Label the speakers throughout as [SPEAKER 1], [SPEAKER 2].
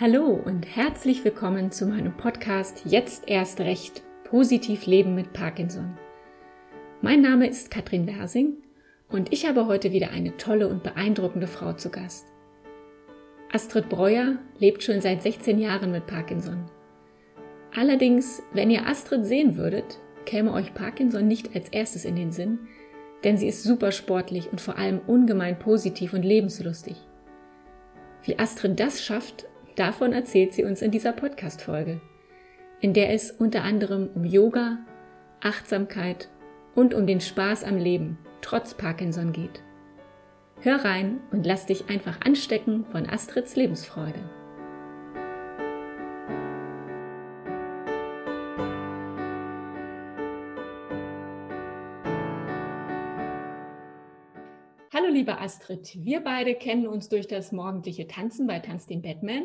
[SPEAKER 1] Hallo und herzlich willkommen zu meinem Podcast Jetzt erst recht positiv leben mit Parkinson. Mein Name ist Katrin Wersing und ich habe heute wieder eine tolle und beeindruckende Frau zu Gast. Astrid Breuer lebt schon seit 16 Jahren mit Parkinson. Allerdings, wenn ihr Astrid sehen würdet, käme euch Parkinson nicht als erstes in den Sinn, denn sie ist super sportlich und vor allem ungemein positiv und lebenslustig. Wie Astrid das schafft, davon erzählt sie uns in dieser Podcast-Folge, in der es unter anderem um Yoga, Achtsamkeit und um den Spaß am Leben trotz Parkinson geht. Hör rein und lass dich einfach anstecken von Astrids Lebensfreude. Hallo liebe Astrid, wir beide kennen uns durch das morgendliche Tanzen bei Tanz den Batman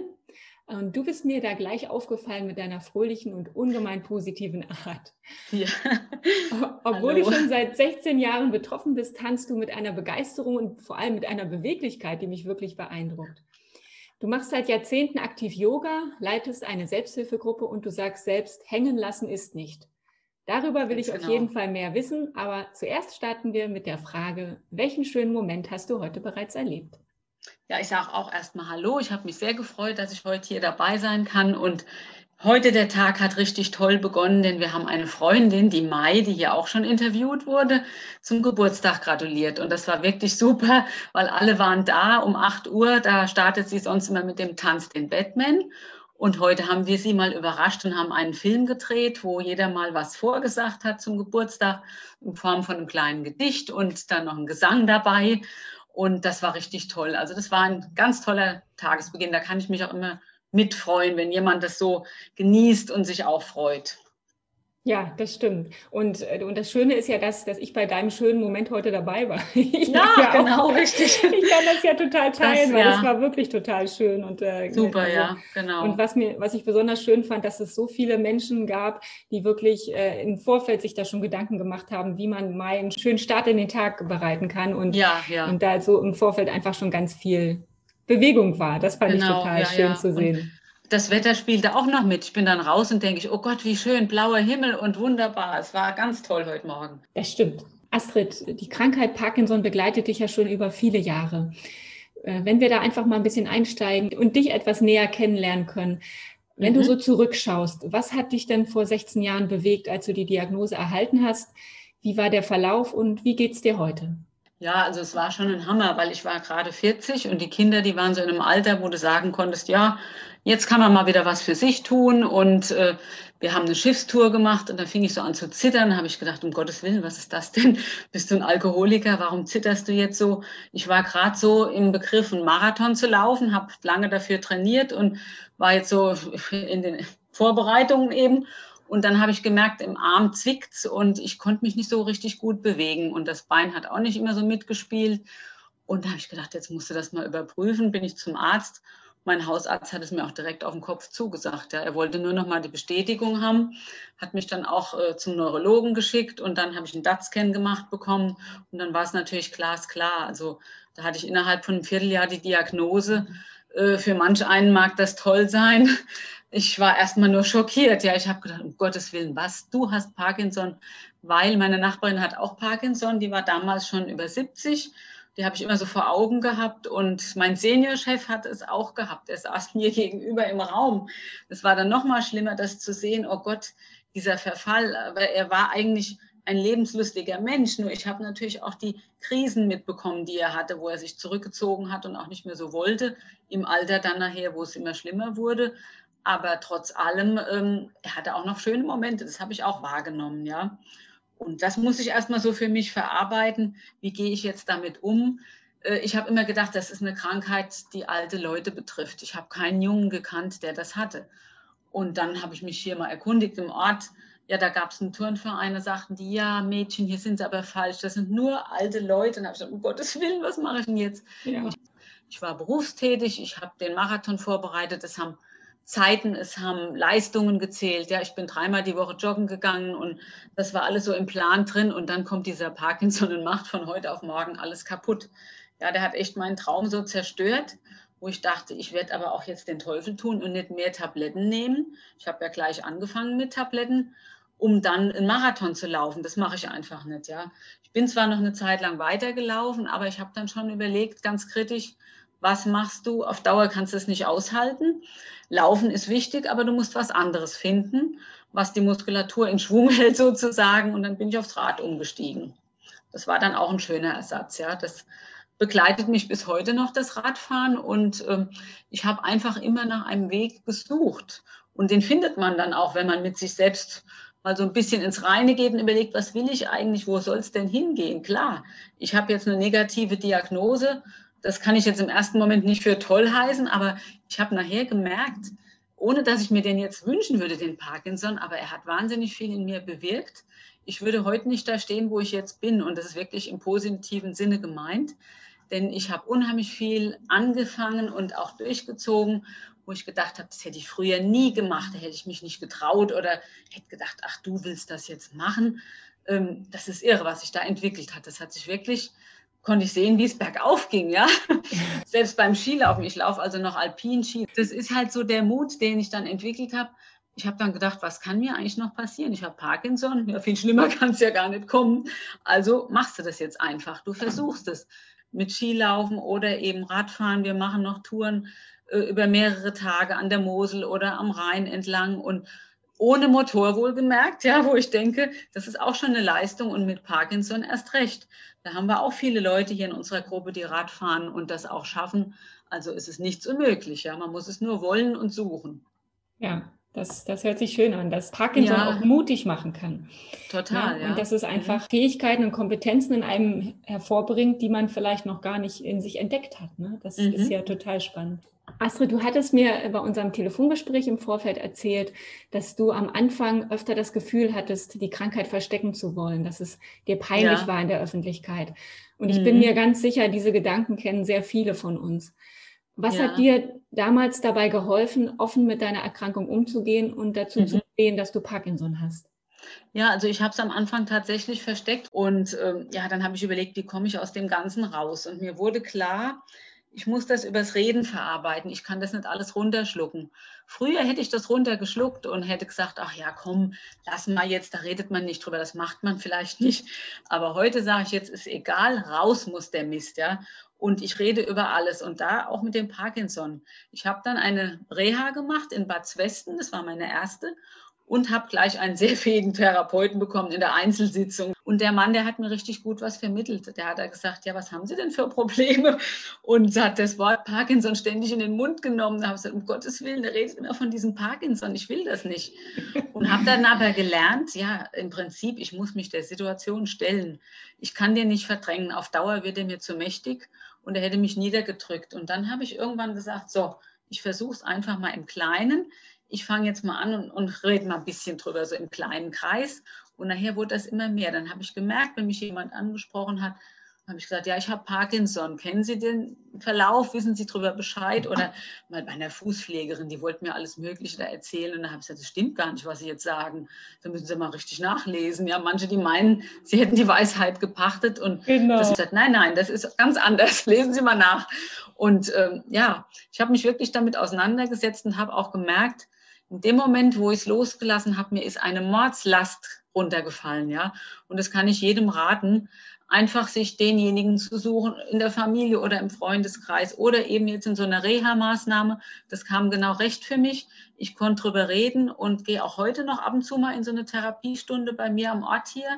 [SPEAKER 1] und du bist mir da gleich aufgefallen mit deiner fröhlichen und ungemein positiven Art. Ja. Obwohl Hallo. du schon seit 16 Jahren betroffen bist, tanzt du mit einer Begeisterung und vor allem mit einer Beweglichkeit, die mich wirklich beeindruckt. Du machst seit Jahrzehnten aktiv Yoga, leitest eine Selbsthilfegruppe und du sagst selbst, hängen lassen ist nicht. Darüber will ich genau. auf jeden Fall mehr wissen, aber zuerst starten wir mit der Frage, welchen schönen Moment hast du heute bereits erlebt?
[SPEAKER 2] Ja, ich sage auch erstmal Hallo. Ich habe mich sehr gefreut, dass ich heute hier dabei sein kann. Und heute der Tag hat richtig toll begonnen, denn wir haben eine Freundin, die Mai, die hier auch schon interviewt wurde, zum Geburtstag gratuliert. Und das war wirklich super, weil alle waren da um 8 Uhr. Da startet sie sonst immer mit dem Tanz den Batman. Und heute haben wir sie mal überrascht und haben einen Film gedreht, wo jeder mal was vorgesagt hat zum Geburtstag in Form von einem kleinen Gedicht und dann noch ein Gesang dabei. Und das war richtig toll. Also das war ein ganz toller Tagesbeginn. Da kann ich mich auch immer mitfreuen, wenn jemand das so genießt und sich auch freut.
[SPEAKER 1] Ja, das stimmt. Und, äh, und das Schöne ist ja, dass, dass ich bei deinem schönen Moment heute dabei war.
[SPEAKER 2] Ich ja, ja genau, auch, richtig.
[SPEAKER 1] Ich kann das ja total teilen, das, weil es war wirklich total schön. Und,
[SPEAKER 2] äh, Super, also, ja, genau.
[SPEAKER 1] Und was, mir, was ich besonders schön fand, dass es so viele Menschen gab, die wirklich äh, im Vorfeld sich da schon Gedanken gemacht haben, wie man mal einen schönen Start in den Tag bereiten kann. Und,
[SPEAKER 2] ja, ja.
[SPEAKER 1] und da so im Vorfeld einfach schon ganz viel Bewegung war. Das fand genau, ich total ja, schön ja. zu sehen. Und
[SPEAKER 2] das Wetter spielte auch noch mit. Ich bin dann raus und denke ich, oh Gott, wie schön, blauer Himmel und wunderbar. Es war ganz toll heute Morgen.
[SPEAKER 1] Das stimmt. Astrid, die Krankheit Parkinson begleitet dich ja schon über viele Jahre. Äh, wenn wir da einfach mal ein bisschen einsteigen und dich etwas näher kennenlernen können, wenn mhm. du so zurückschaust, was hat dich denn vor 16 Jahren bewegt, als du die Diagnose erhalten hast? Wie war der Verlauf und wie geht es dir heute?
[SPEAKER 2] Ja, also es war schon ein Hammer, weil ich war gerade 40 und die Kinder, die waren so in einem Alter, wo du sagen konntest, ja, jetzt kann man mal wieder was für sich tun. Und äh, wir haben eine Schiffstour gemacht und da fing ich so an zu zittern. Habe ich gedacht, um Gottes Willen, was ist das denn? Bist du ein Alkoholiker? Warum zitterst du jetzt so? Ich war gerade so im Begriff, einen Marathon zu laufen, habe lange dafür trainiert und war jetzt so in den Vorbereitungen eben. Und dann habe ich gemerkt, im Arm zwickt's und ich konnte mich nicht so richtig gut bewegen. Und das Bein hat auch nicht immer so mitgespielt. Und da habe ich gedacht, jetzt musst du das mal überprüfen. Bin ich zum Arzt mein Hausarzt hat es mir auch direkt auf den Kopf zugesagt. Ja. Er wollte nur noch mal die Bestätigung haben, hat mich dann auch äh, zum Neurologen geschickt und dann habe ich einen DAT-Scan gemacht bekommen und dann war es natürlich glasklar. Also da hatte ich innerhalb von einem Vierteljahr die Diagnose. Äh, für manch einen mag das toll sein. Ich war erstmal nur schockiert. Ja, ich habe gedacht, um Gottes Willen, was? Du hast Parkinson, weil meine Nachbarin hat auch Parkinson, die war damals schon über 70 die habe ich immer so vor Augen gehabt. Und mein Seniorchef hat es auch gehabt. Er saß mir gegenüber im Raum. Es war dann noch mal schlimmer, das zu sehen. Oh Gott, dieser Verfall. Aber er war eigentlich ein lebenslustiger Mensch. Nur ich habe natürlich auch die Krisen mitbekommen, die er hatte, wo er sich zurückgezogen hat und auch nicht mehr so wollte. Im Alter dann nachher, wo es immer schlimmer wurde. Aber trotz allem, ähm, er hatte auch noch schöne Momente. Das habe ich auch wahrgenommen, ja. Und das muss ich erstmal so für mich verarbeiten. Wie gehe ich jetzt damit um? Äh, ich habe immer gedacht, das ist eine Krankheit, die alte Leute betrifft. Ich habe keinen Jungen gekannt, der das hatte. Und dann habe ich mich hier mal erkundigt im Ort. Ja, da gab es einen Turnverein, da sagten die, ja, Mädchen, hier sind sie aber falsch. Das sind nur alte Leute. Und habe ich gesagt, um Gottes Willen, was mache ich denn jetzt? Ja. Ich, ich war berufstätig, ich habe den Marathon vorbereitet. Das haben Zeiten, es haben Leistungen gezählt. Ja, ich bin dreimal die Woche joggen gegangen und das war alles so im Plan drin. Und dann kommt dieser Parkinson und macht von heute auf morgen alles kaputt. Ja, der hat echt meinen Traum so zerstört. wo ich dachte, ich werde aber auch jetzt den Teufel tun und nicht mehr Tabletten nehmen. Ich habe ja gleich angefangen mit Tabletten, um dann einen Marathon zu laufen. Das mache ich einfach nicht, ja. Ich bin zwar noch eine Zeit lang weitergelaufen, aber ich habe dann schon überlegt, ganz kritisch, was machst du? Auf Dauer kannst du es nicht aushalten. Laufen ist wichtig, aber du musst was anderes finden, was die Muskulatur in Schwung hält sozusagen. Und dann bin ich aufs Rad umgestiegen. Das war dann auch ein schöner Ersatz. Ja, das begleitet mich bis heute noch das Radfahren und ähm, ich habe einfach immer nach einem Weg gesucht. Und den findet man dann auch, wenn man mit sich selbst mal so ein bisschen ins Reine geht und überlegt, was will ich eigentlich, wo soll es denn hingehen? Klar, ich habe jetzt eine negative Diagnose, das kann ich jetzt im ersten Moment nicht für toll heißen, aber ich habe nachher gemerkt, ohne dass ich mir den jetzt wünschen würde, den Parkinson, aber er hat wahnsinnig viel in mir bewirkt. Ich würde heute nicht da stehen, wo ich jetzt bin. Und das ist wirklich im positiven Sinne gemeint. Denn ich habe unheimlich viel angefangen und auch durchgezogen, wo ich gedacht habe, das hätte ich früher nie gemacht. Da hätte ich mich nicht getraut oder hätte gedacht, ach, du willst das jetzt machen. Ähm, das ist irre, was sich da entwickelt hat. Das hat sich wirklich konnte ich sehen, wie es bergauf ging, ja. Selbst beim Skilaufen, ich laufe also noch Alpin-Ski. Das ist halt so der Mut, den ich dann entwickelt habe. Ich habe dann gedacht, was kann mir eigentlich noch passieren? Ich habe Parkinson, ja, viel schlimmer kann es ja gar nicht kommen. Also machst du das jetzt einfach. Du versuchst es mit Skilaufen oder eben Radfahren. Wir machen noch Touren äh, über mehrere Tage an der Mosel oder am Rhein entlang und ohne Motor wohlgemerkt, ja, wo ich denke, das ist auch schon eine Leistung und mit Parkinson erst recht. Da haben wir auch viele Leute hier in unserer Gruppe, die Rad fahren und das auch schaffen. Also ist es nichts unmöglich, ja. Man muss es nur wollen und suchen.
[SPEAKER 1] Ja, das, das hört sich schön an, dass Parkinson ja, auch mutig machen kann.
[SPEAKER 2] Total,
[SPEAKER 1] ja. Und dass es mhm. einfach mhm. Fähigkeiten und Kompetenzen in einem hervorbringt, die man vielleicht noch gar nicht in sich entdeckt hat. Ne? Das mhm. ist ja total spannend. Astrid, du hattest mir bei unserem Telefongespräch im Vorfeld erzählt, dass du am Anfang öfter das Gefühl hattest, die Krankheit verstecken zu wollen, dass es dir peinlich ja. war in der Öffentlichkeit. Und ich mhm. bin mir ganz sicher, diese Gedanken kennen sehr viele von uns. Was ja. hat dir damals dabei geholfen, offen mit deiner Erkrankung umzugehen und dazu mhm. zu sehen, dass du Parkinson hast?
[SPEAKER 2] Ja, also ich habe es am Anfang tatsächlich versteckt und ähm, ja, dann habe ich überlegt, wie komme ich aus dem Ganzen raus? Und mir wurde klar, ich muss das übers Reden verarbeiten. Ich kann das nicht alles runterschlucken. Früher hätte ich das runtergeschluckt und hätte gesagt, ach ja, komm, lass mal jetzt, da redet man nicht drüber, das macht man vielleicht nicht. Aber heute sage ich jetzt, ist egal, raus muss der Mist, ja. Und ich rede über alles und da auch mit dem Parkinson. Ich habe dann eine Reha gemacht in Bad Zwesten, das war meine erste und habe gleich einen sehr fähigen Therapeuten bekommen in der Einzelsitzung. Und der Mann, der hat mir richtig gut was vermittelt. Der hat da gesagt, ja, was haben Sie denn für Probleme? Und hat das Wort Parkinson ständig in den Mund genommen. Da habe ich gesagt, um Gottes Willen, der redet immer von diesem Parkinson. Ich will das nicht. Und habe dann aber gelernt, ja, im Prinzip, ich muss mich der Situation stellen. Ich kann den nicht verdrängen. Auf Dauer wird er mir zu mächtig und er hätte mich niedergedrückt. Und dann habe ich irgendwann gesagt, so, ich versuche es einfach mal im Kleinen ich fange jetzt mal an und, und rede mal ein bisschen drüber, so im kleinen Kreis. Und nachher wurde das immer mehr. Dann habe ich gemerkt, wenn mich jemand angesprochen hat, habe ich gesagt, ja, ich habe Parkinson. Kennen Sie den Verlauf? Wissen Sie darüber Bescheid? Oder mal bei einer Fußpflegerin, die wollte mir alles Mögliche da erzählen. Und dann habe ich gesagt, das stimmt gar nicht, was Sie jetzt sagen. Da müssen Sie mal richtig nachlesen. Ja, manche, die meinen, sie hätten die Weisheit gepachtet. Und genau. das gesagt, nein, nein, das ist ganz anders. Lesen Sie mal nach. Und ähm, ja, ich habe mich wirklich damit auseinandergesetzt und habe auch gemerkt, in dem Moment, wo ich es losgelassen habe, mir ist eine Mordslast runtergefallen, ja. Und das kann ich jedem raten, einfach sich denjenigen zu suchen in der Familie oder im Freundeskreis oder eben jetzt in so einer Reha-Maßnahme. Das kam genau recht für mich. Ich konnte drüber reden und gehe auch heute noch ab und zu mal in so eine Therapiestunde bei mir am Ort hier.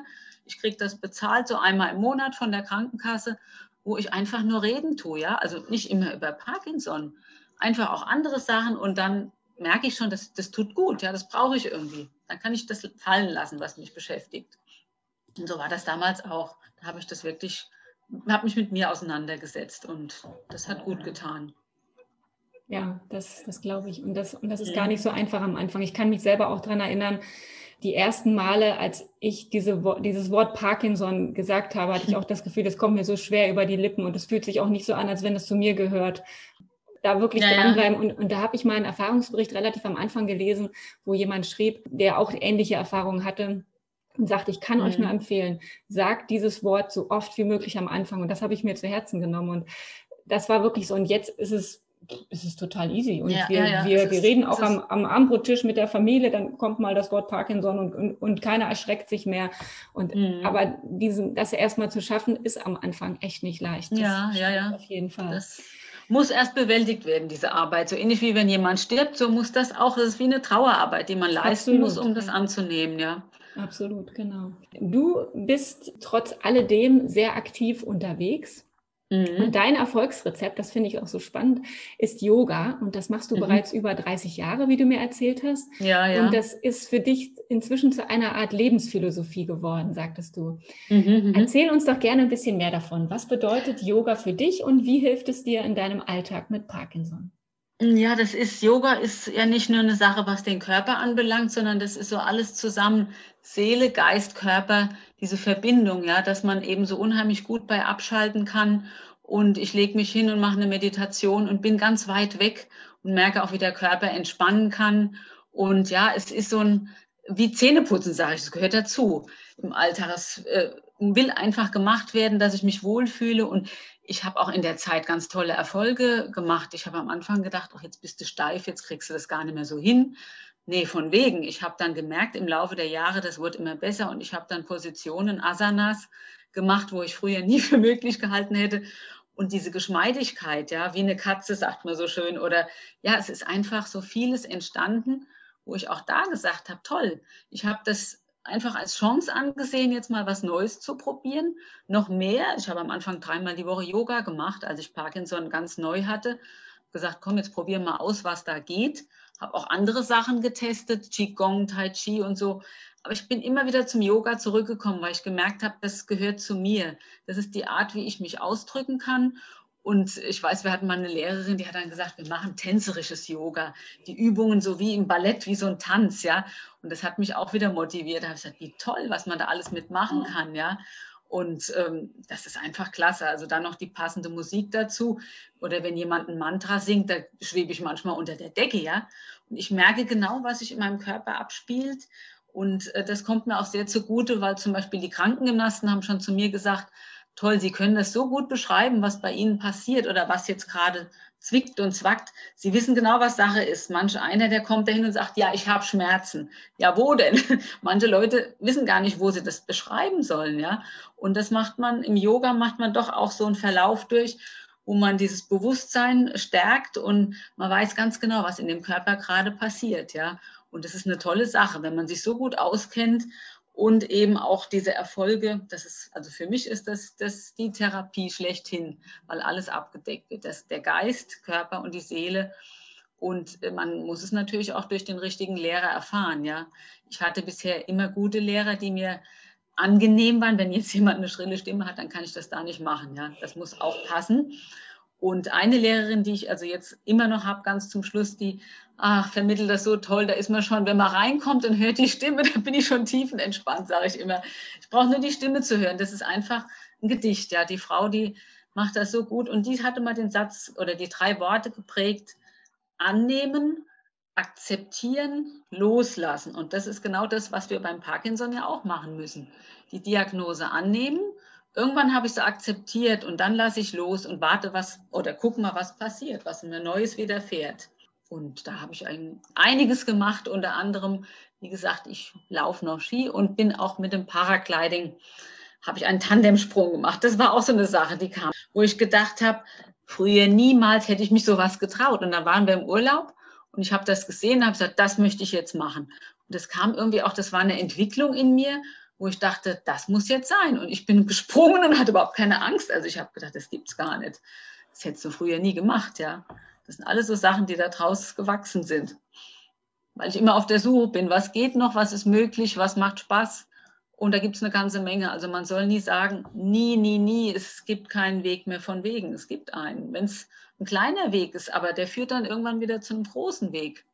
[SPEAKER 2] Ich kriege das bezahlt, so einmal im Monat von der Krankenkasse, wo ich einfach nur reden tue, ja. Also nicht immer über Parkinson, einfach auch andere Sachen und dann merke ich schon, dass das tut gut, ja, das brauche ich irgendwie. Dann kann ich das fallen lassen, was mich beschäftigt. Und so war das damals auch. Da habe ich das wirklich, habe mich mit mir auseinandergesetzt und das hat gut getan.
[SPEAKER 1] Ja, das, das glaube ich. Und das, und das ist ja. gar nicht so einfach am Anfang. Ich kann mich selber auch daran erinnern, die ersten Male, als ich diese, dieses Wort Parkinson gesagt habe, hatte ich auch das Gefühl, das kommt mir so schwer über die Lippen und es fühlt sich auch nicht so an, als wenn es zu mir gehört da wirklich ja, dranbleiben. Und, und da habe ich mal einen Erfahrungsbericht relativ am Anfang gelesen, wo jemand schrieb, der auch ähnliche Erfahrungen hatte und sagte, ich kann mhm. euch nur empfehlen, sagt dieses Wort so oft wie möglich am Anfang. Und das habe ich mir zu Herzen genommen. Und das war wirklich so. Und jetzt ist es es ist total easy. Und ja, wir, ja, ja. wir, wir reden auch am, am Abendbrottisch mit der Familie, dann kommt mal das Wort Parkinson und, und, und keiner erschreckt sich mehr. Und mhm. aber diesen, das erstmal zu schaffen, ist am Anfang echt nicht leicht.
[SPEAKER 2] Das ja, ja, ja.
[SPEAKER 1] Auf jeden Fall.
[SPEAKER 2] Das muss erst bewältigt werden, diese Arbeit. So ähnlich wie wenn jemand stirbt, so muss das auch, das ist wie eine Trauerarbeit, die man leisten Absolut. muss, um das anzunehmen, ja.
[SPEAKER 1] Absolut, genau. Du bist trotz alledem sehr aktiv unterwegs. Mhm. Und dein Erfolgsrezept, das finde ich auch so spannend, ist Yoga. Und das machst du mhm. bereits über 30 Jahre, wie du mir erzählt hast.
[SPEAKER 2] Ja, ja.
[SPEAKER 1] Und das ist für dich inzwischen zu einer Art Lebensphilosophie geworden, sagtest du. Mhm, mhm, Erzähl uns doch gerne ein bisschen mehr davon. Was bedeutet Yoga für dich und wie hilft es dir in deinem Alltag mit Parkinson?
[SPEAKER 2] Ja, das ist, Yoga ist ja nicht nur eine Sache, was den Körper anbelangt, sondern das ist so alles zusammen. Seele, Geist, Körper, diese Verbindung, ja, dass man eben so unheimlich gut bei abschalten kann. Und ich lege mich hin und mache eine Meditation und bin ganz weit weg und merke auch, wie der Körper entspannen kann. Und ja, es ist so ein, wie Zähneputzen, sage ich, es gehört dazu im Alltag. Es äh, will einfach gemacht werden, dass ich mich wohlfühle. Und ich habe auch in der Zeit ganz tolle Erfolge gemacht. Ich habe am Anfang gedacht, ach, jetzt bist du steif, jetzt kriegst du das gar nicht mehr so hin. Nee, von wegen. Ich habe dann gemerkt im Laufe der Jahre, das wurde immer besser und ich habe dann Positionen, Asanas gemacht, wo ich früher nie für möglich gehalten hätte. Und diese Geschmeidigkeit, ja, wie eine Katze, sagt man so schön, oder ja, es ist einfach so vieles entstanden, wo ich auch da gesagt habe, toll, ich habe das einfach als Chance angesehen, jetzt mal was Neues zu probieren. Noch mehr, ich habe am Anfang dreimal die Woche Yoga gemacht, als ich Parkinson ganz neu hatte. Gesagt, komm, jetzt probieren wir aus, was da geht. Habe auch andere Sachen getestet, Qigong, Tai Chi und so. Aber ich bin immer wieder zum Yoga zurückgekommen, weil ich gemerkt habe, das gehört zu mir. Das ist die Art, wie ich mich ausdrücken kann. Und ich weiß, wir hatten mal eine Lehrerin, die hat dann gesagt, wir machen tänzerisches Yoga. Die Übungen so wie im Ballett, wie so ein Tanz, ja. Und das hat mich auch wieder motiviert. Da habe ich gesagt, wie toll, was man da alles mitmachen kann, ja. Und ähm, das ist einfach klasse. Also dann noch die passende Musik dazu. Oder wenn jemand ein Mantra singt, da schwebe ich manchmal unter der Decke, ja. Und ich merke genau, was sich in meinem Körper abspielt. Und äh, das kommt mir auch sehr zugute, weil zum Beispiel die Krankengymnasten haben schon zu mir gesagt, toll, Sie können das so gut beschreiben, was bei Ihnen passiert oder was jetzt gerade zwickt und zwackt. Sie wissen genau, was Sache ist. Manch einer, der kommt dahin und sagt, ja, ich habe Schmerzen. Ja, wo denn? Manche Leute wissen gar nicht, wo sie das beschreiben sollen, ja. Und das macht man im Yoga macht man doch auch so einen Verlauf durch, wo man dieses Bewusstsein stärkt und man weiß ganz genau, was in dem Körper gerade passiert, ja. Und das ist eine tolle Sache, wenn man sich so gut auskennt und eben auch diese Erfolge, das ist, also für mich ist das, das die Therapie schlechthin, weil alles abgedeckt wird. Das, der Geist, Körper und die Seele. Und äh, man muss es natürlich auch durch den richtigen Lehrer erfahren. Ja, ich hatte bisher immer gute Lehrer, die mir angenehm waren. Wenn jetzt jemand eine schrille Stimme hat, dann kann ich das da nicht machen. Ja, das muss auch passen. Und eine Lehrerin, die ich also jetzt immer noch habe, ganz zum Schluss, die ach, vermittelt das so toll. Da ist man schon, wenn man reinkommt und hört die Stimme, da bin ich schon tiefenentspannt, sage ich immer. Ich brauche nur die Stimme zu hören. Das ist einfach ein Gedicht. Ja, die Frau, die macht das so gut. Und die hatte mal den Satz oder die drei Worte geprägt: Annehmen, akzeptieren, loslassen. Und das ist genau das, was wir beim Parkinson ja auch machen müssen. Die Diagnose annehmen irgendwann habe ich so akzeptiert und dann lasse ich los und warte, was oder guck mal, was passiert, was mir Neues widerfährt. Und da habe ich ein, einiges gemacht, unter anderem, wie gesagt, ich laufe noch Ski und bin auch mit dem Paragliding, habe ich einen Tandemsprung gemacht. Das war auch so eine Sache, die kam, wo ich gedacht habe, früher niemals hätte ich mich sowas getraut. Und dann waren wir im Urlaub und ich habe das gesehen und habe gesagt, das möchte ich jetzt machen. Und das kam irgendwie auch, das war eine Entwicklung in mir wo ich dachte, das muss jetzt sein. Und ich bin gesprungen und hatte überhaupt keine Angst. Also ich habe gedacht, das gibt's gar nicht. Das hättest du früher nie gemacht, ja. Das sind alles so Sachen, die da draus gewachsen sind. Weil ich immer auf der Suche bin, was geht noch, was ist möglich, was macht Spaß. Und da gibt es eine ganze Menge. Also man soll nie sagen, nie, nie, nie, es gibt keinen Weg mehr von Wegen. Es gibt einen. Wenn es ein kleiner Weg ist, aber der führt dann irgendwann wieder zu einem großen Weg.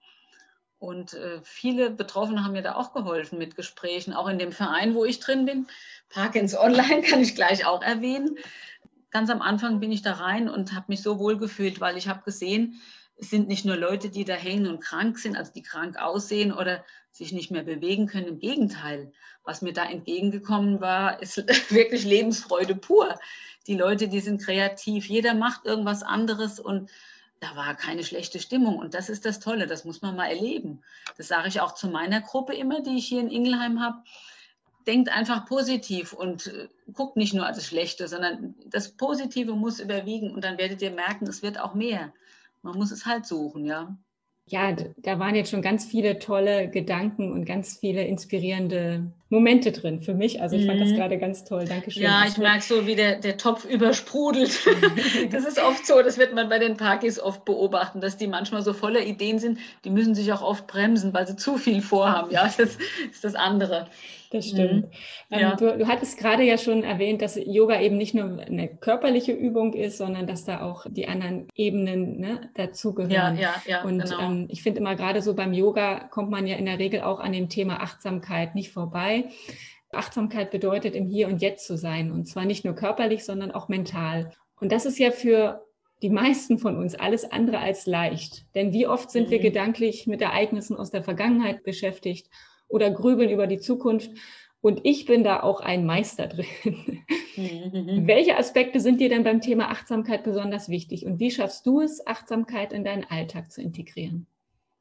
[SPEAKER 2] Und äh, viele Betroffene haben mir da auch geholfen mit Gesprächen, auch in dem Verein, wo ich drin bin. Parkins Online kann ich gleich auch erwähnen. Ganz am Anfang bin ich da rein und habe mich so wohl gefühlt, weil ich habe gesehen, es sind nicht nur Leute, die da hängen und krank sind, also die krank aussehen oder sich nicht mehr bewegen können. Im Gegenteil, was mir da entgegengekommen war, ist wirklich Lebensfreude pur. Die Leute, die sind kreativ, jeder macht irgendwas anderes und da war keine schlechte Stimmung. Und das ist das Tolle, das muss man mal erleben. Das sage ich auch zu meiner Gruppe immer, die ich hier in Ingelheim habe. Denkt einfach positiv und äh, guckt nicht nur das Schlechte, sondern das Positive muss überwiegen und dann werdet ihr merken, es wird auch mehr. Man muss es halt suchen, ja
[SPEAKER 1] ja, da waren jetzt schon ganz viele tolle Gedanken und ganz viele inspirierende Momente drin für mich. Also ich fand das mhm. gerade ganz toll. Dankeschön.
[SPEAKER 2] Ja, ich merke so, wie der, der Topf übersprudelt. das ist oft so, das wird man bei den Parkis oft beobachten, dass die manchmal so voller Ideen sind, die müssen sich auch oft bremsen, weil sie zu viel vorhaben. Ja, das ist das andere.
[SPEAKER 1] Das stimmt. Mhm. Ja. du, du, hattest gerade ja schon erwähnt, dass Yoga eben nicht nur eine körperliche Übung ist, sondern dass da auch die anderen Ebenen ne, dazugehören. Ja, ja, ja. Und genau. ähm, ich finde immer gerade so beim Yoga kommt man ja in der Regel auch an dem Thema Achtsamkeit nicht vorbei. Achtsamkeit bedeutet, im Hier und Jetzt zu sein. Und zwar nicht nur körperlich, sondern auch mental. Und das ist ja für die meisten von uns alles andere als leicht. Denn wie oft sind mhm. wir gedanklich mit Ereignissen aus der Vergangenheit beschäftigt oder grübeln über die Zukunft. Und ich bin da auch ein Meister drin. Mhm. Welche Aspekte sind dir denn beim Thema Achtsamkeit besonders wichtig? Und wie schaffst du es, Achtsamkeit in deinen Alltag zu integrieren?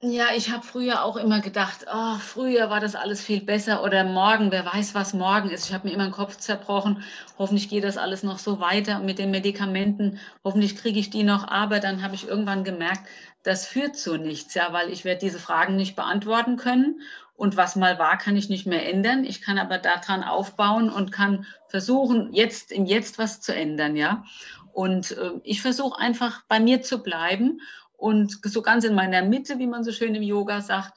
[SPEAKER 2] Ja, ich habe früher auch immer gedacht, oh, früher war das alles viel besser oder morgen, wer weiß, was morgen ist. Ich habe mir immer den Kopf zerbrochen. Hoffentlich geht das alles noch so weiter mit den Medikamenten. Hoffentlich kriege ich die noch. Aber dann habe ich irgendwann gemerkt, das führt zu nichts, ja, weil ich werde diese Fragen nicht beantworten können. Und was mal war, kann ich nicht mehr ändern. Ich kann aber daran aufbauen und kann versuchen, jetzt im Jetzt was zu ändern, ja. Und äh, ich versuche einfach bei mir zu bleiben und so ganz in meiner Mitte, wie man so schön im Yoga sagt,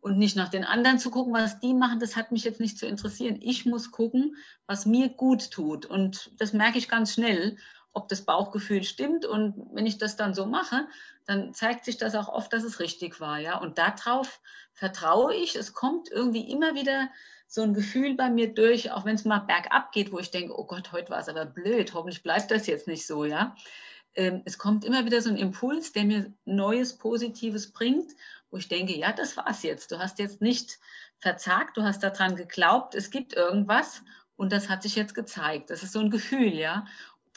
[SPEAKER 2] und nicht nach den anderen zu gucken, was die machen, das hat mich jetzt nicht zu interessieren. Ich muss gucken, was mir gut tut. Und das merke ich ganz schnell, ob das Bauchgefühl stimmt. Und wenn ich das dann so mache, dann zeigt sich das auch oft, dass es richtig war. Ja? Und darauf vertraue ich. Es kommt irgendwie immer wieder so ein Gefühl bei mir durch, auch wenn es mal bergab geht, wo ich denke, oh Gott, heute war es aber blöd, hoffentlich bleibt das jetzt nicht so, ja. Ähm, es kommt immer wieder so ein Impuls, der mir Neues, Positives bringt, wo ich denke, ja, das war's jetzt. Du hast jetzt nicht verzagt, du hast daran geglaubt, es gibt irgendwas und das hat sich jetzt gezeigt. Das ist so ein Gefühl, ja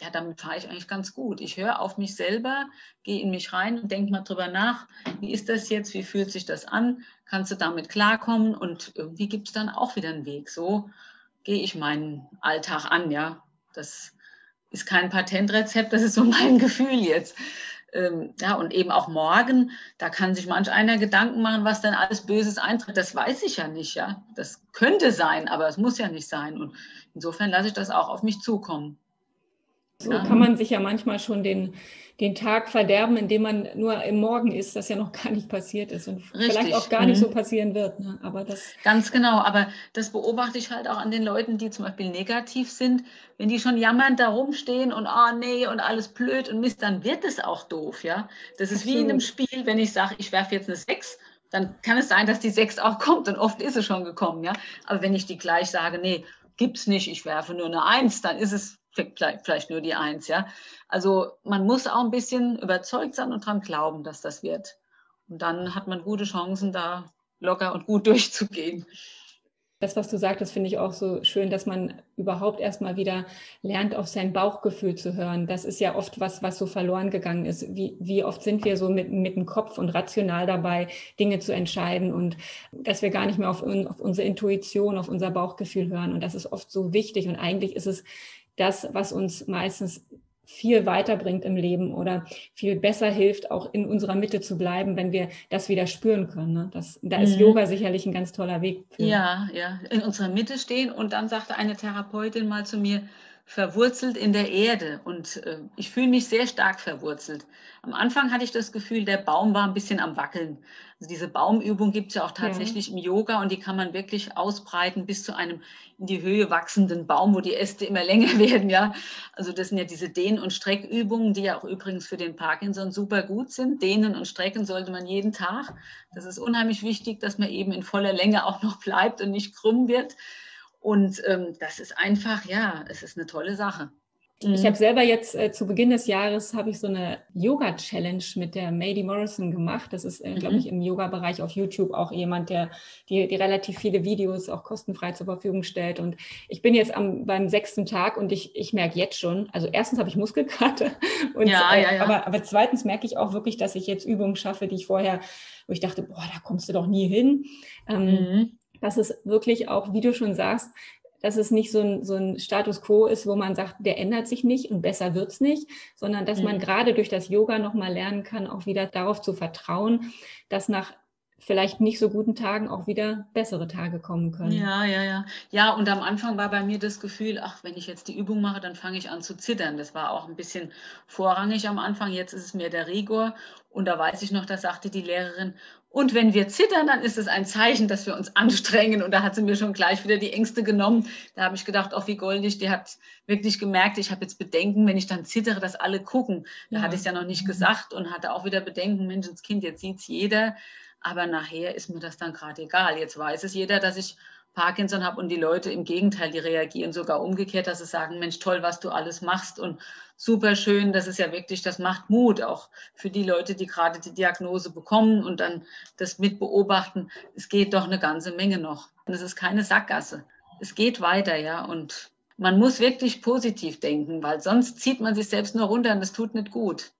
[SPEAKER 2] ja, damit fahre ich eigentlich ganz gut. Ich höre auf mich selber, gehe in mich rein und denke mal drüber nach, wie ist das jetzt, wie fühlt sich das an, kannst du damit klarkommen und irgendwie gibt es dann auch wieder einen Weg. So gehe ich meinen Alltag an, ja. Das ist kein Patentrezept, das ist so mein Gefühl jetzt. Ähm, ja, und eben auch morgen, da kann sich manch einer Gedanken machen, was denn alles Böses eintritt. Das weiß ich ja nicht, ja. Das könnte sein, aber es muss ja nicht sein. Und insofern lasse ich das auch auf mich zukommen.
[SPEAKER 1] So kann man sich ja manchmal schon den, den Tag verderben, indem man nur im Morgen ist, das ja noch gar nicht passiert ist und Richtig. vielleicht auch gar nicht mhm. so passieren wird. Ne?
[SPEAKER 2] Aber das Ganz genau, aber das beobachte ich halt auch an den Leuten, die zum Beispiel negativ sind. Wenn die schon jammernd da rumstehen und ah oh, nee und alles blöd und Mist, dann wird es auch doof, ja. Das ist Absolut. wie in einem Spiel, wenn ich sage, ich werfe jetzt eine 6, dann kann es sein, dass die 6 auch kommt und oft ist es schon gekommen, ja. Aber wenn ich die gleich sage, nee, gibt's nicht, ich werfe nur eine 1, dann ist es vielleicht nur die Eins, ja. Also man muss auch ein bisschen überzeugt sein und daran glauben, dass das wird. Und dann hat man gute Chancen, da locker und gut durchzugehen.
[SPEAKER 1] Das, was du sagtest, finde ich auch so schön, dass man überhaupt erstmal wieder lernt, auf sein Bauchgefühl zu hören. Das ist ja oft was, was so verloren gegangen ist. Wie, wie oft sind wir so mit, mit dem Kopf und rational dabei, Dinge zu entscheiden und dass wir gar nicht mehr auf, auf unsere Intuition, auf unser Bauchgefühl hören. Und das ist oft so wichtig. Und eigentlich ist es das, was uns meistens viel weiterbringt im Leben oder viel besser hilft, auch in unserer Mitte zu bleiben, wenn wir das wieder spüren können. Ne? Das, da ist mhm. Yoga sicherlich ein ganz toller Weg.
[SPEAKER 2] Für. Ja, ja, in unserer Mitte stehen. Und dann sagte eine Therapeutin mal zu mir, verwurzelt in der Erde und äh, ich fühle mich sehr stark verwurzelt. Am Anfang hatte ich das Gefühl, der Baum war ein bisschen am Wackeln. Also diese Baumübung gibt es ja auch tatsächlich ja. im Yoga und die kann man wirklich ausbreiten bis zu einem in die Höhe wachsenden Baum, wo die Äste immer länger werden. Ja, also das sind ja diese Dehn- und Streckübungen, die ja auch übrigens für den Parkinson super gut sind. Dehnen und Strecken sollte man jeden Tag. Das ist unheimlich wichtig, dass man eben in voller Länge auch noch bleibt und nicht krumm wird. Und ähm, das ist einfach, ja, es ist eine tolle Sache.
[SPEAKER 1] Mhm. Ich habe selber jetzt äh, zu Beginn des Jahres habe ich so eine Yoga-Challenge mit der Mady Morrison gemacht. Das ist, äh, glaube ich, mhm. im Yoga-Bereich auf YouTube auch jemand, der die, die relativ viele Videos auch kostenfrei zur Verfügung stellt. Und ich bin jetzt am, beim sechsten Tag und ich, ich merke jetzt schon, also erstens habe ich Muskelkater und ja, äh, ja, ja. Aber, aber zweitens merke ich auch wirklich, dass ich jetzt Übungen schaffe, die ich vorher, wo ich dachte, boah, da kommst du doch nie hin. Ähm, mhm. Das ist wirklich auch, wie du schon sagst, dass es nicht so ein, so ein Status quo ist, wo man sagt, der ändert sich nicht und besser wird's nicht, sondern dass mhm. man gerade durch das Yoga nochmal lernen kann, auch wieder darauf zu vertrauen, dass nach vielleicht nicht so guten Tagen auch wieder bessere Tage kommen können.
[SPEAKER 2] Ja, ja, ja. Ja, und am Anfang war bei mir das Gefühl, ach, wenn ich jetzt die Übung mache, dann fange ich an zu zittern. Das war auch ein bisschen vorrangig am Anfang. Jetzt ist es mir der Rigor. Und da weiß ich noch, da sagte die Lehrerin, und wenn wir zittern, dann ist es ein Zeichen, dass wir uns anstrengen. Und da hat sie mir schon gleich wieder die Ängste genommen. Da habe ich gedacht, oh, wie goldig, die hat wirklich gemerkt, ich habe jetzt Bedenken, wenn ich dann zittere, dass alle gucken. Da ja. hatte ich es ja noch nicht gesagt und hatte auch wieder Bedenken, Menschenskind, jetzt sieht es jeder. Aber nachher ist mir das dann gerade egal. Jetzt weiß es jeder, dass ich Parkinson habe und die Leute im Gegenteil, die reagieren sogar umgekehrt, dass sie sagen, Mensch, toll, was du alles machst und super schön. Das ist ja wirklich, das macht Mut auch für die Leute, die gerade die Diagnose bekommen und dann das mit beobachten. Es geht doch eine ganze Menge noch. Und es ist keine Sackgasse. Es geht weiter, ja. Und man muss wirklich positiv denken, weil sonst zieht man sich selbst nur runter und das tut nicht gut.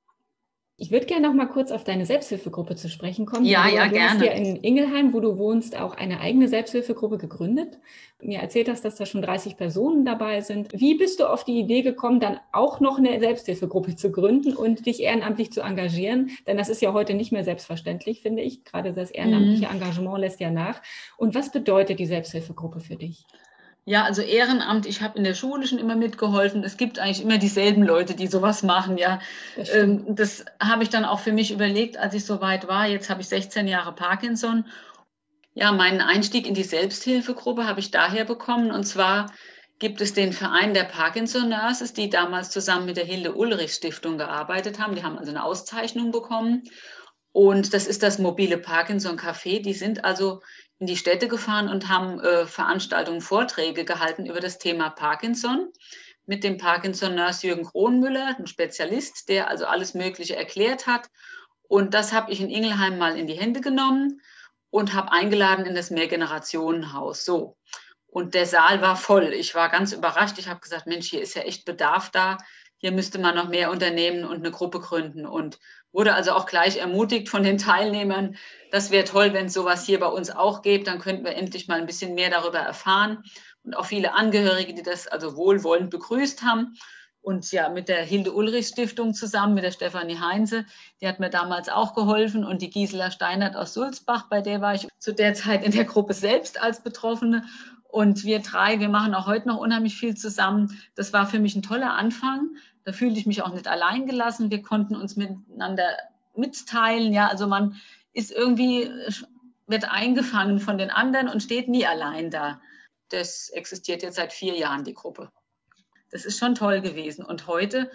[SPEAKER 1] Ich würde gerne noch mal kurz auf deine Selbsthilfegruppe zu sprechen kommen.
[SPEAKER 2] Ja,
[SPEAKER 1] du,
[SPEAKER 2] ja,
[SPEAKER 1] du
[SPEAKER 2] gerne.
[SPEAKER 1] Du hast ja in Ingelheim, wo du wohnst, auch eine eigene Selbsthilfegruppe gegründet. Mir erzählt hast, dass da schon 30 Personen dabei sind. Wie bist du auf die Idee gekommen, dann auch noch eine Selbsthilfegruppe zu gründen und dich ehrenamtlich zu engagieren? Denn das ist ja heute nicht mehr selbstverständlich, finde ich. Gerade das ehrenamtliche mhm. Engagement lässt ja nach. Und was bedeutet die Selbsthilfegruppe für dich?
[SPEAKER 2] Ja, also Ehrenamt, ich habe in der Schule schon immer mitgeholfen. Es gibt eigentlich immer dieselben Leute, die sowas machen, ja. Das, ähm, das habe ich dann auch für mich überlegt, als ich soweit war. Jetzt habe ich 16 Jahre Parkinson. Ja, meinen Einstieg in die Selbsthilfegruppe habe ich daher bekommen. Und zwar gibt es den Verein der Parkinson Nurses, die damals zusammen mit der Hilde Ulrich Stiftung gearbeitet haben. Die haben also eine Auszeichnung bekommen. Und das ist das mobile Parkinson Café. Die sind also in die Städte gefahren und haben äh, Veranstaltungen, Vorträge gehalten über das Thema Parkinson mit dem Parkinson-Nurse Jürgen Kronmüller, ein Spezialist, der also alles Mögliche erklärt hat. Und das habe ich in Ingelheim mal in die Hände genommen und habe eingeladen in das Mehrgenerationenhaus. So. Und der Saal war voll. Ich war ganz überrascht. Ich habe gesagt, Mensch, hier ist ja echt Bedarf da. Hier müsste man noch mehr unternehmen und eine Gruppe gründen. Und wurde also auch gleich ermutigt von den Teilnehmern, das wäre toll, wenn es sowas hier bei uns auch gibt. Dann könnten wir endlich mal ein bisschen mehr darüber erfahren. Und auch viele Angehörige, die das also wohlwollend begrüßt haben. Und ja, mit der Hilde Ulrich Stiftung zusammen, mit der Stefanie Heinze, die hat mir damals auch geholfen. Und die Gisela Steinert aus Sulzbach, bei der war ich zu der Zeit in der Gruppe selbst als Betroffene. Und wir drei, wir machen auch heute noch unheimlich viel zusammen. Das war für mich ein toller Anfang. Da fühlte ich mich auch nicht allein gelassen. Wir konnten uns miteinander mitteilen. Ja, also man ist irgendwie, wird eingefangen von den anderen und steht nie allein da. Das existiert jetzt seit vier Jahren, die Gruppe. Das ist schon toll gewesen. Und heute,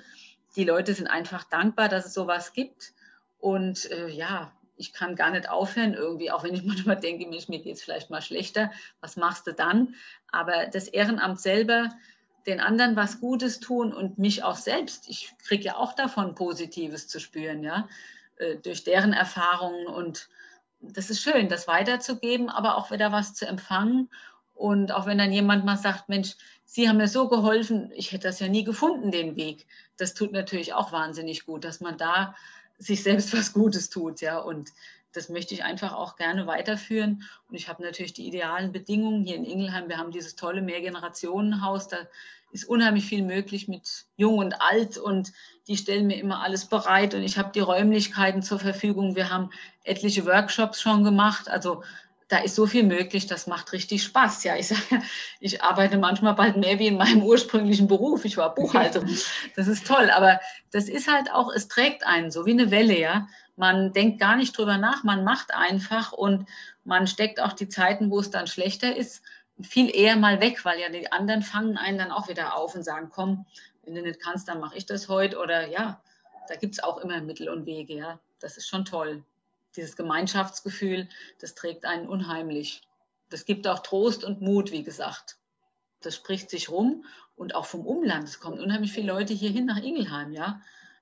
[SPEAKER 2] die Leute sind einfach dankbar, dass es sowas gibt. Und äh, ja, ich kann gar nicht aufhören irgendwie, auch wenn ich manchmal denke, Mensch, mir geht es vielleicht mal schlechter. Was machst du dann? Aber das Ehrenamt selber, den anderen was Gutes tun und mich auch selbst, ich kriege ja auch davon Positives zu spüren, ja. Äh, durch deren Erfahrungen. Und das ist schön, das weiterzugeben, aber auch wieder was zu empfangen. Und auch wenn dann jemand mal sagt, Mensch, Sie haben mir so geholfen, ich hätte das ja nie gefunden, den Weg. Das tut natürlich auch wahnsinnig gut, dass man da sich selbst was Gutes tut, ja. Und das möchte ich einfach auch gerne weiterführen. Und ich habe natürlich die idealen Bedingungen hier in Ingelheim. Wir haben dieses tolle Mehrgenerationenhaus. Da ist unheimlich viel möglich mit Jung und Alt und die stellen mir immer alles bereit und ich habe die Räumlichkeiten zur Verfügung. Wir haben etliche Workshops schon gemacht. Also da ist so viel möglich, das macht richtig Spaß. Ja, ich sage, ich arbeite manchmal bald mehr wie in meinem ursprünglichen Beruf. Ich war Buchhalterin. Das ist toll, aber das ist halt auch, es trägt einen so wie eine Welle, ja. Man denkt gar nicht drüber nach, man macht einfach und man steckt auch die Zeiten, wo es dann schlechter ist, viel eher mal weg, weil ja die anderen fangen einen dann auch wieder auf und sagen, komm, wenn du nicht kannst, dann mache ich das heute. Oder ja, da gibt es auch immer Mittel und Wege, ja. Das ist schon toll. Dieses Gemeinschaftsgefühl, das trägt einen unheimlich. Das gibt auch Trost und Mut, wie gesagt. Das spricht sich rum und auch vom Umland. Es kommen unheimlich viele Leute hierhin nach Ingelheim, ja,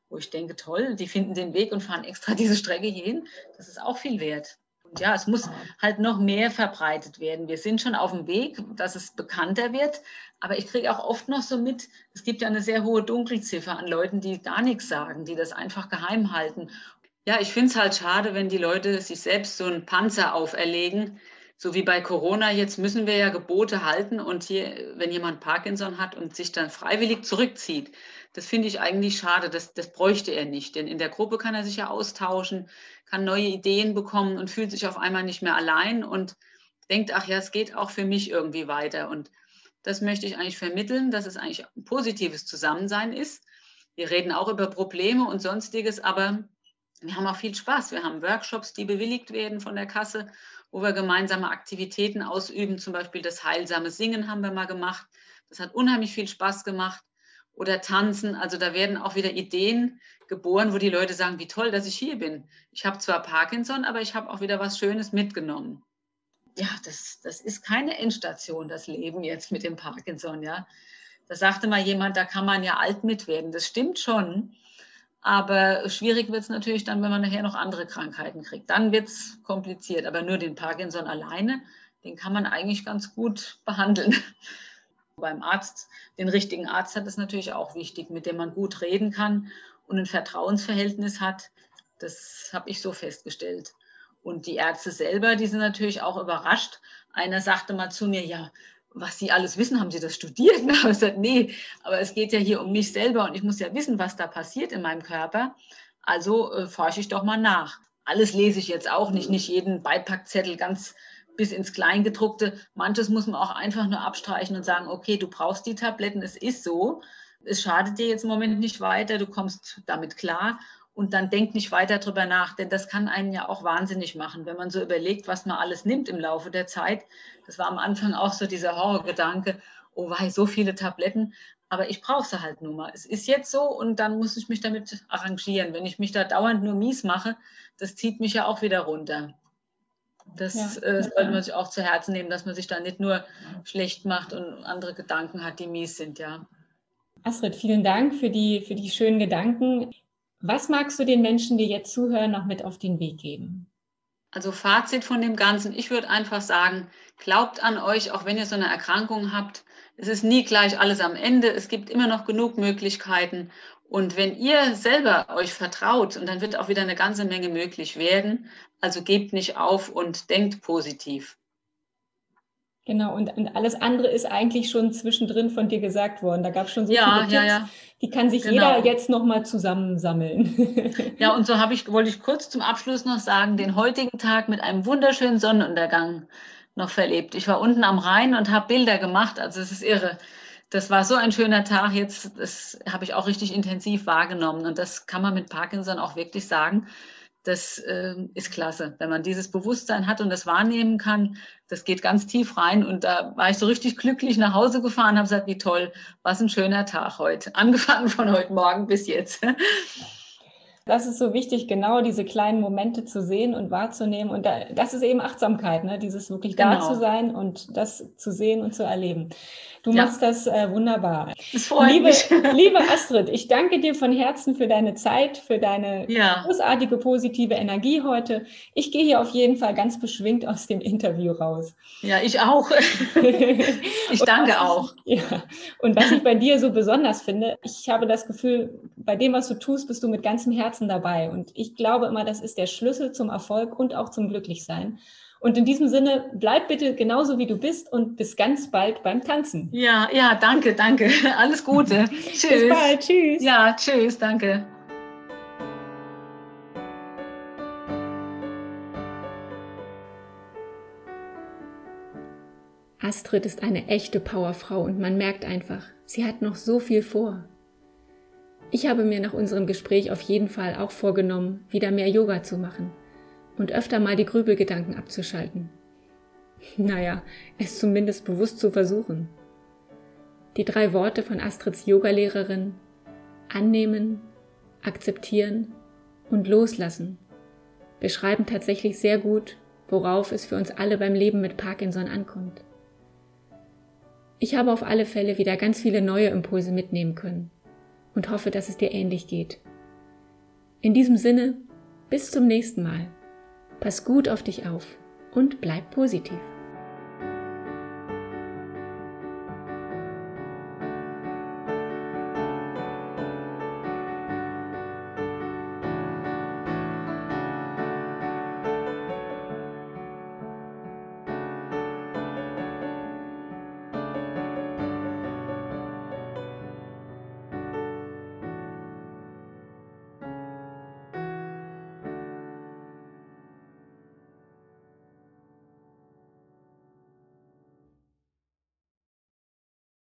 [SPEAKER 2] wo ich denke, toll, die finden den Weg und fahren extra diese Strecke hierhin. Das ist auch viel wert. Ja, es muss halt noch mehr verbreitet werden. Wir sind schon auf dem Weg, dass es bekannter wird. Aber ich kriege auch oft noch so mit, es gibt ja eine sehr hohe Dunkelziffer an Leuten, die gar nichts sagen, die das einfach geheim halten. Ja, ich finde es halt schade, wenn die Leute sich selbst so einen Panzer auferlegen, so wie bei Corona, jetzt müssen wir ja Gebote halten und hier, wenn jemand Parkinson hat und sich dann freiwillig zurückzieht, das finde ich eigentlich schade, das, das bräuchte er nicht, denn in der Gruppe kann er sich ja austauschen, kann neue Ideen bekommen und fühlt sich auf einmal nicht mehr allein und denkt, ach ja, es geht auch für mich irgendwie weiter und das möchte ich eigentlich vermitteln, dass es eigentlich ein positives Zusammensein ist. Wir reden auch über Probleme und sonstiges, aber wir haben auch viel Spaß. Wir haben Workshops, die bewilligt werden von der Kasse wo wir gemeinsame Aktivitäten ausüben. Zum Beispiel das heilsame Singen haben wir mal gemacht. Das hat unheimlich viel Spaß gemacht. Oder tanzen. Also da werden auch wieder Ideen geboren, wo die Leute sagen, wie toll, dass ich hier bin. Ich habe zwar Parkinson, aber ich habe auch wieder was Schönes mitgenommen. Ja, das, das ist keine Endstation, das Leben jetzt mit dem Parkinson. Ja, da sagte mal jemand, da kann man ja alt mit werden. Das stimmt schon. Aber schwierig wird es natürlich dann, wenn man nachher noch andere Krankheiten kriegt. Dann wird es kompliziert. Aber nur den Parkinson alleine, den kann man eigentlich ganz gut behandeln. Beim Arzt, den richtigen Arzt hat es natürlich auch wichtig, mit dem man gut reden kann und ein Vertrauensverhältnis hat. Das habe ich so festgestellt. Und die Ärzte selber, die sind natürlich auch überrascht. Einer sagte mal zu mir, ja, was Sie alles wissen, haben Sie das studiert? Und ich gesagt, nee, aber es geht ja hier um mich selber und ich muss ja wissen, was da passiert in meinem Körper. Also äh, forsche ich doch mal nach. Alles lese ich jetzt auch nicht, nicht jeden Beipackzettel ganz bis ins Kleingedruckte. Manches muss man auch einfach nur abstreichen und sagen, okay, du brauchst die Tabletten, es ist so. Es schadet dir jetzt im Moment nicht weiter, du kommst damit klar und dann denkt nicht weiter drüber nach, denn das kann einen ja auch wahnsinnig machen, wenn man so überlegt, was man alles nimmt im Laufe der Zeit. Das war am Anfang auch so dieser Horrorgedanke, oh wei, so viele Tabletten, aber ich brauche sie halt nur mal. Es ist jetzt so und dann muss ich mich damit arrangieren. Wenn ich mich da dauernd nur mies mache, das zieht mich ja auch wieder runter. Das ja. äh, sollte man sich auch zu Herzen nehmen, dass man sich da nicht nur schlecht macht und andere Gedanken hat, die mies sind, ja.
[SPEAKER 1] Astrid, vielen Dank für die, für die schönen Gedanken. Was magst du den Menschen, die jetzt zuhören, noch mit auf den Weg geben?
[SPEAKER 2] Also Fazit von dem Ganzen, ich würde einfach sagen, glaubt an euch, auch wenn ihr so eine Erkrankung habt. Es ist nie gleich alles am Ende. Es gibt immer noch genug Möglichkeiten. Und wenn ihr selber euch vertraut, und dann wird auch wieder eine ganze Menge möglich werden, also gebt nicht auf und denkt positiv.
[SPEAKER 1] Genau, und, und alles andere ist eigentlich schon zwischendrin von dir gesagt worden. Da gab es schon so
[SPEAKER 2] ja,
[SPEAKER 1] viele
[SPEAKER 2] Tipps, ja, ja.
[SPEAKER 1] die kann sich genau. jeder jetzt nochmal zusammensammeln.
[SPEAKER 2] ja, und so habe ich, wollte ich kurz zum Abschluss noch sagen, den heutigen Tag mit einem wunderschönen Sonnenuntergang noch verlebt. Ich war unten am Rhein und habe Bilder gemacht, also es ist irre. Das war so ein schöner Tag jetzt, das habe ich auch richtig intensiv wahrgenommen und das kann man mit Parkinson auch wirklich sagen das äh, ist klasse. Wenn man dieses Bewusstsein hat und das wahrnehmen kann, das geht ganz tief rein. Und da war ich so richtig glücklich nach Hause gefahren, habe gesagt, wie toll, was ein schöner Tag heute. Angefangen von heute Morgen bis jetzt.
[SPEAKER 1] Das ist so wichtig, genau diese kleinen Momente zu sehen und wahrzunehmen. Und da, das ist eben Achtsamkeit, ne? dieses wirklich genau. da zu sein und das zu sehen und zu erleben. Du ja. machst das äh, wunderbar. Das freut liebe, mich. liebe Astrid, ich danke dir von Herzen für deine Zeit, für deine ja. großartige positive Energie heute. Ich gehe hier auf jeden Fall ganz beschwingt aus dem Interview raus.
[SPEAKER 2] Ja, ich auch. ich danke auch.
[SPEAKER 1] ja. Und was ich bei dir so besonders finde, ich habe das Gefühl, bei dem, was du tust, bist du mit ganzem Herzen dabei. Und ich glaube immer, das ist der Schlüssel zum Erfolg und auch zum Glücklichsein. Und in diesem Sinne, bleib bitte genauso wie du bist und bis ganz bald beim Tanzen.
[SPEAKER 2] Ja, ja, danke, danke. Alles Gute.
[SPEAKER 1] tschüss. Bis bald, tschüss.
[SPEAKER 2] Ja, tschüss, danke.
[SPEAKER 1] Astrid ist eine echte Powerfrau und man merkt einfach, sie hat noch so viel vor. Ich habe mir nach unserem Gespräch auf jeden Fall auch vorgenommen, wieder mehr Yoga zu machen und öfter mal die Grübelgedanken abzuschalten. Naja, es zumindest bewusst zu versuchen. Die drei Worte von Astrids Yogalehrerin annehmen, akzeptieren und loslassen beschreiben tatsächlich sehr gut, worauf es für uns alle beim Leben mit Parkinson ankommt. Ich habe auf alle Fälle wieder ganz viele neue Impulse mitnehmen können und hoffe, dass es dir ähnlich geht. In diesem Sinne, bis zum nächsten Mal. Pass gut auf dich auf und bleib positiv.